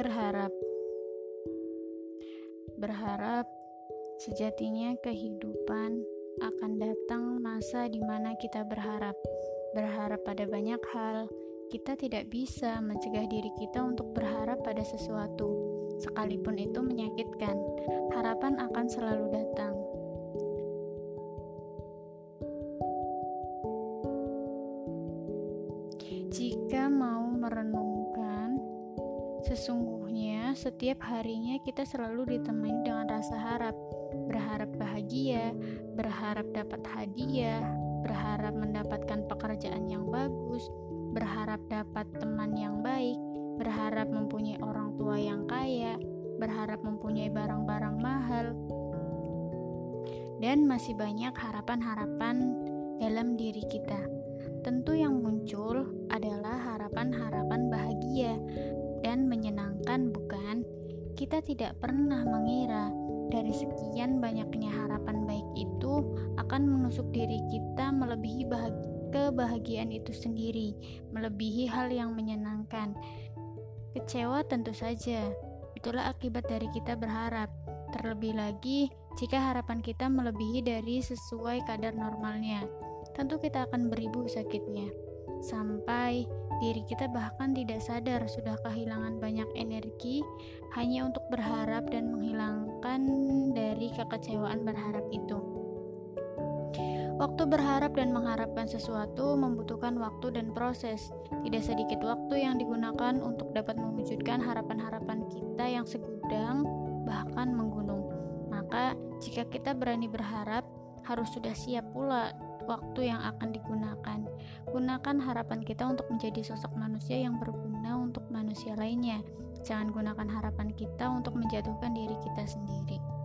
berharap. Berharap sejatinya kehidupan akan datang masa di mana kita berharap. Berharap pada banyak hal, kita tidak bisa mencegah diri kita untuk berharap pada sesuatu, sekalipun itu menyakitkan. Harapan akan selalu datang. Jika mau merenung sesungguhnya setiap harinya kita selalu ditemani dengan rasa harap berharap bahagia, berharap dapat hadiah, berharap mendapatkan pekerjaan yang bagus, berharap dapat teman yang baik, berharap mempunyai orang tua yang kaya, berharap mempunyai barang-barang mahal, dan masih banyak harapan-harapan dalam diri kita. Tentu yang muncul adalah harapan-harapan Kita tidak pernah mengira dari sekian banyaknya harapan baik itu akan menusuk diri kita melebihi kebahagiaan itu sendiri, melebihi hal yang menyenangkan. Kecewa tentu saja, itulah akibat dari kita berharap. Terlebih lagi, jika harapan kita melebihi dari sesuai kadar normalnya, tentu kita akan beribu sakitnya. Sampai diri kita bahkan tidak sadar sudah kehilangan banyak energi hanya untuk berharap dan menghilangkan dari kekecewaan berharap itu. Waktu berharap dan mengharapkan sesuatu membutuhkan waktu dan proses. Tidak sedikit waktu yang digunakan untuk dapat mewujudkan harapan-harapan kita yang segudang, bahkan menggunung. Maka, jika kita berani berharap, harus sudah siap pula waktu yang akan digunakan. Gunakan harapan kita untuk menjadi sosok manusia yang berguna untuk manusia lainnya. Jangan gunakan harapan kita untuk menjatuhkan diri kita sendiri.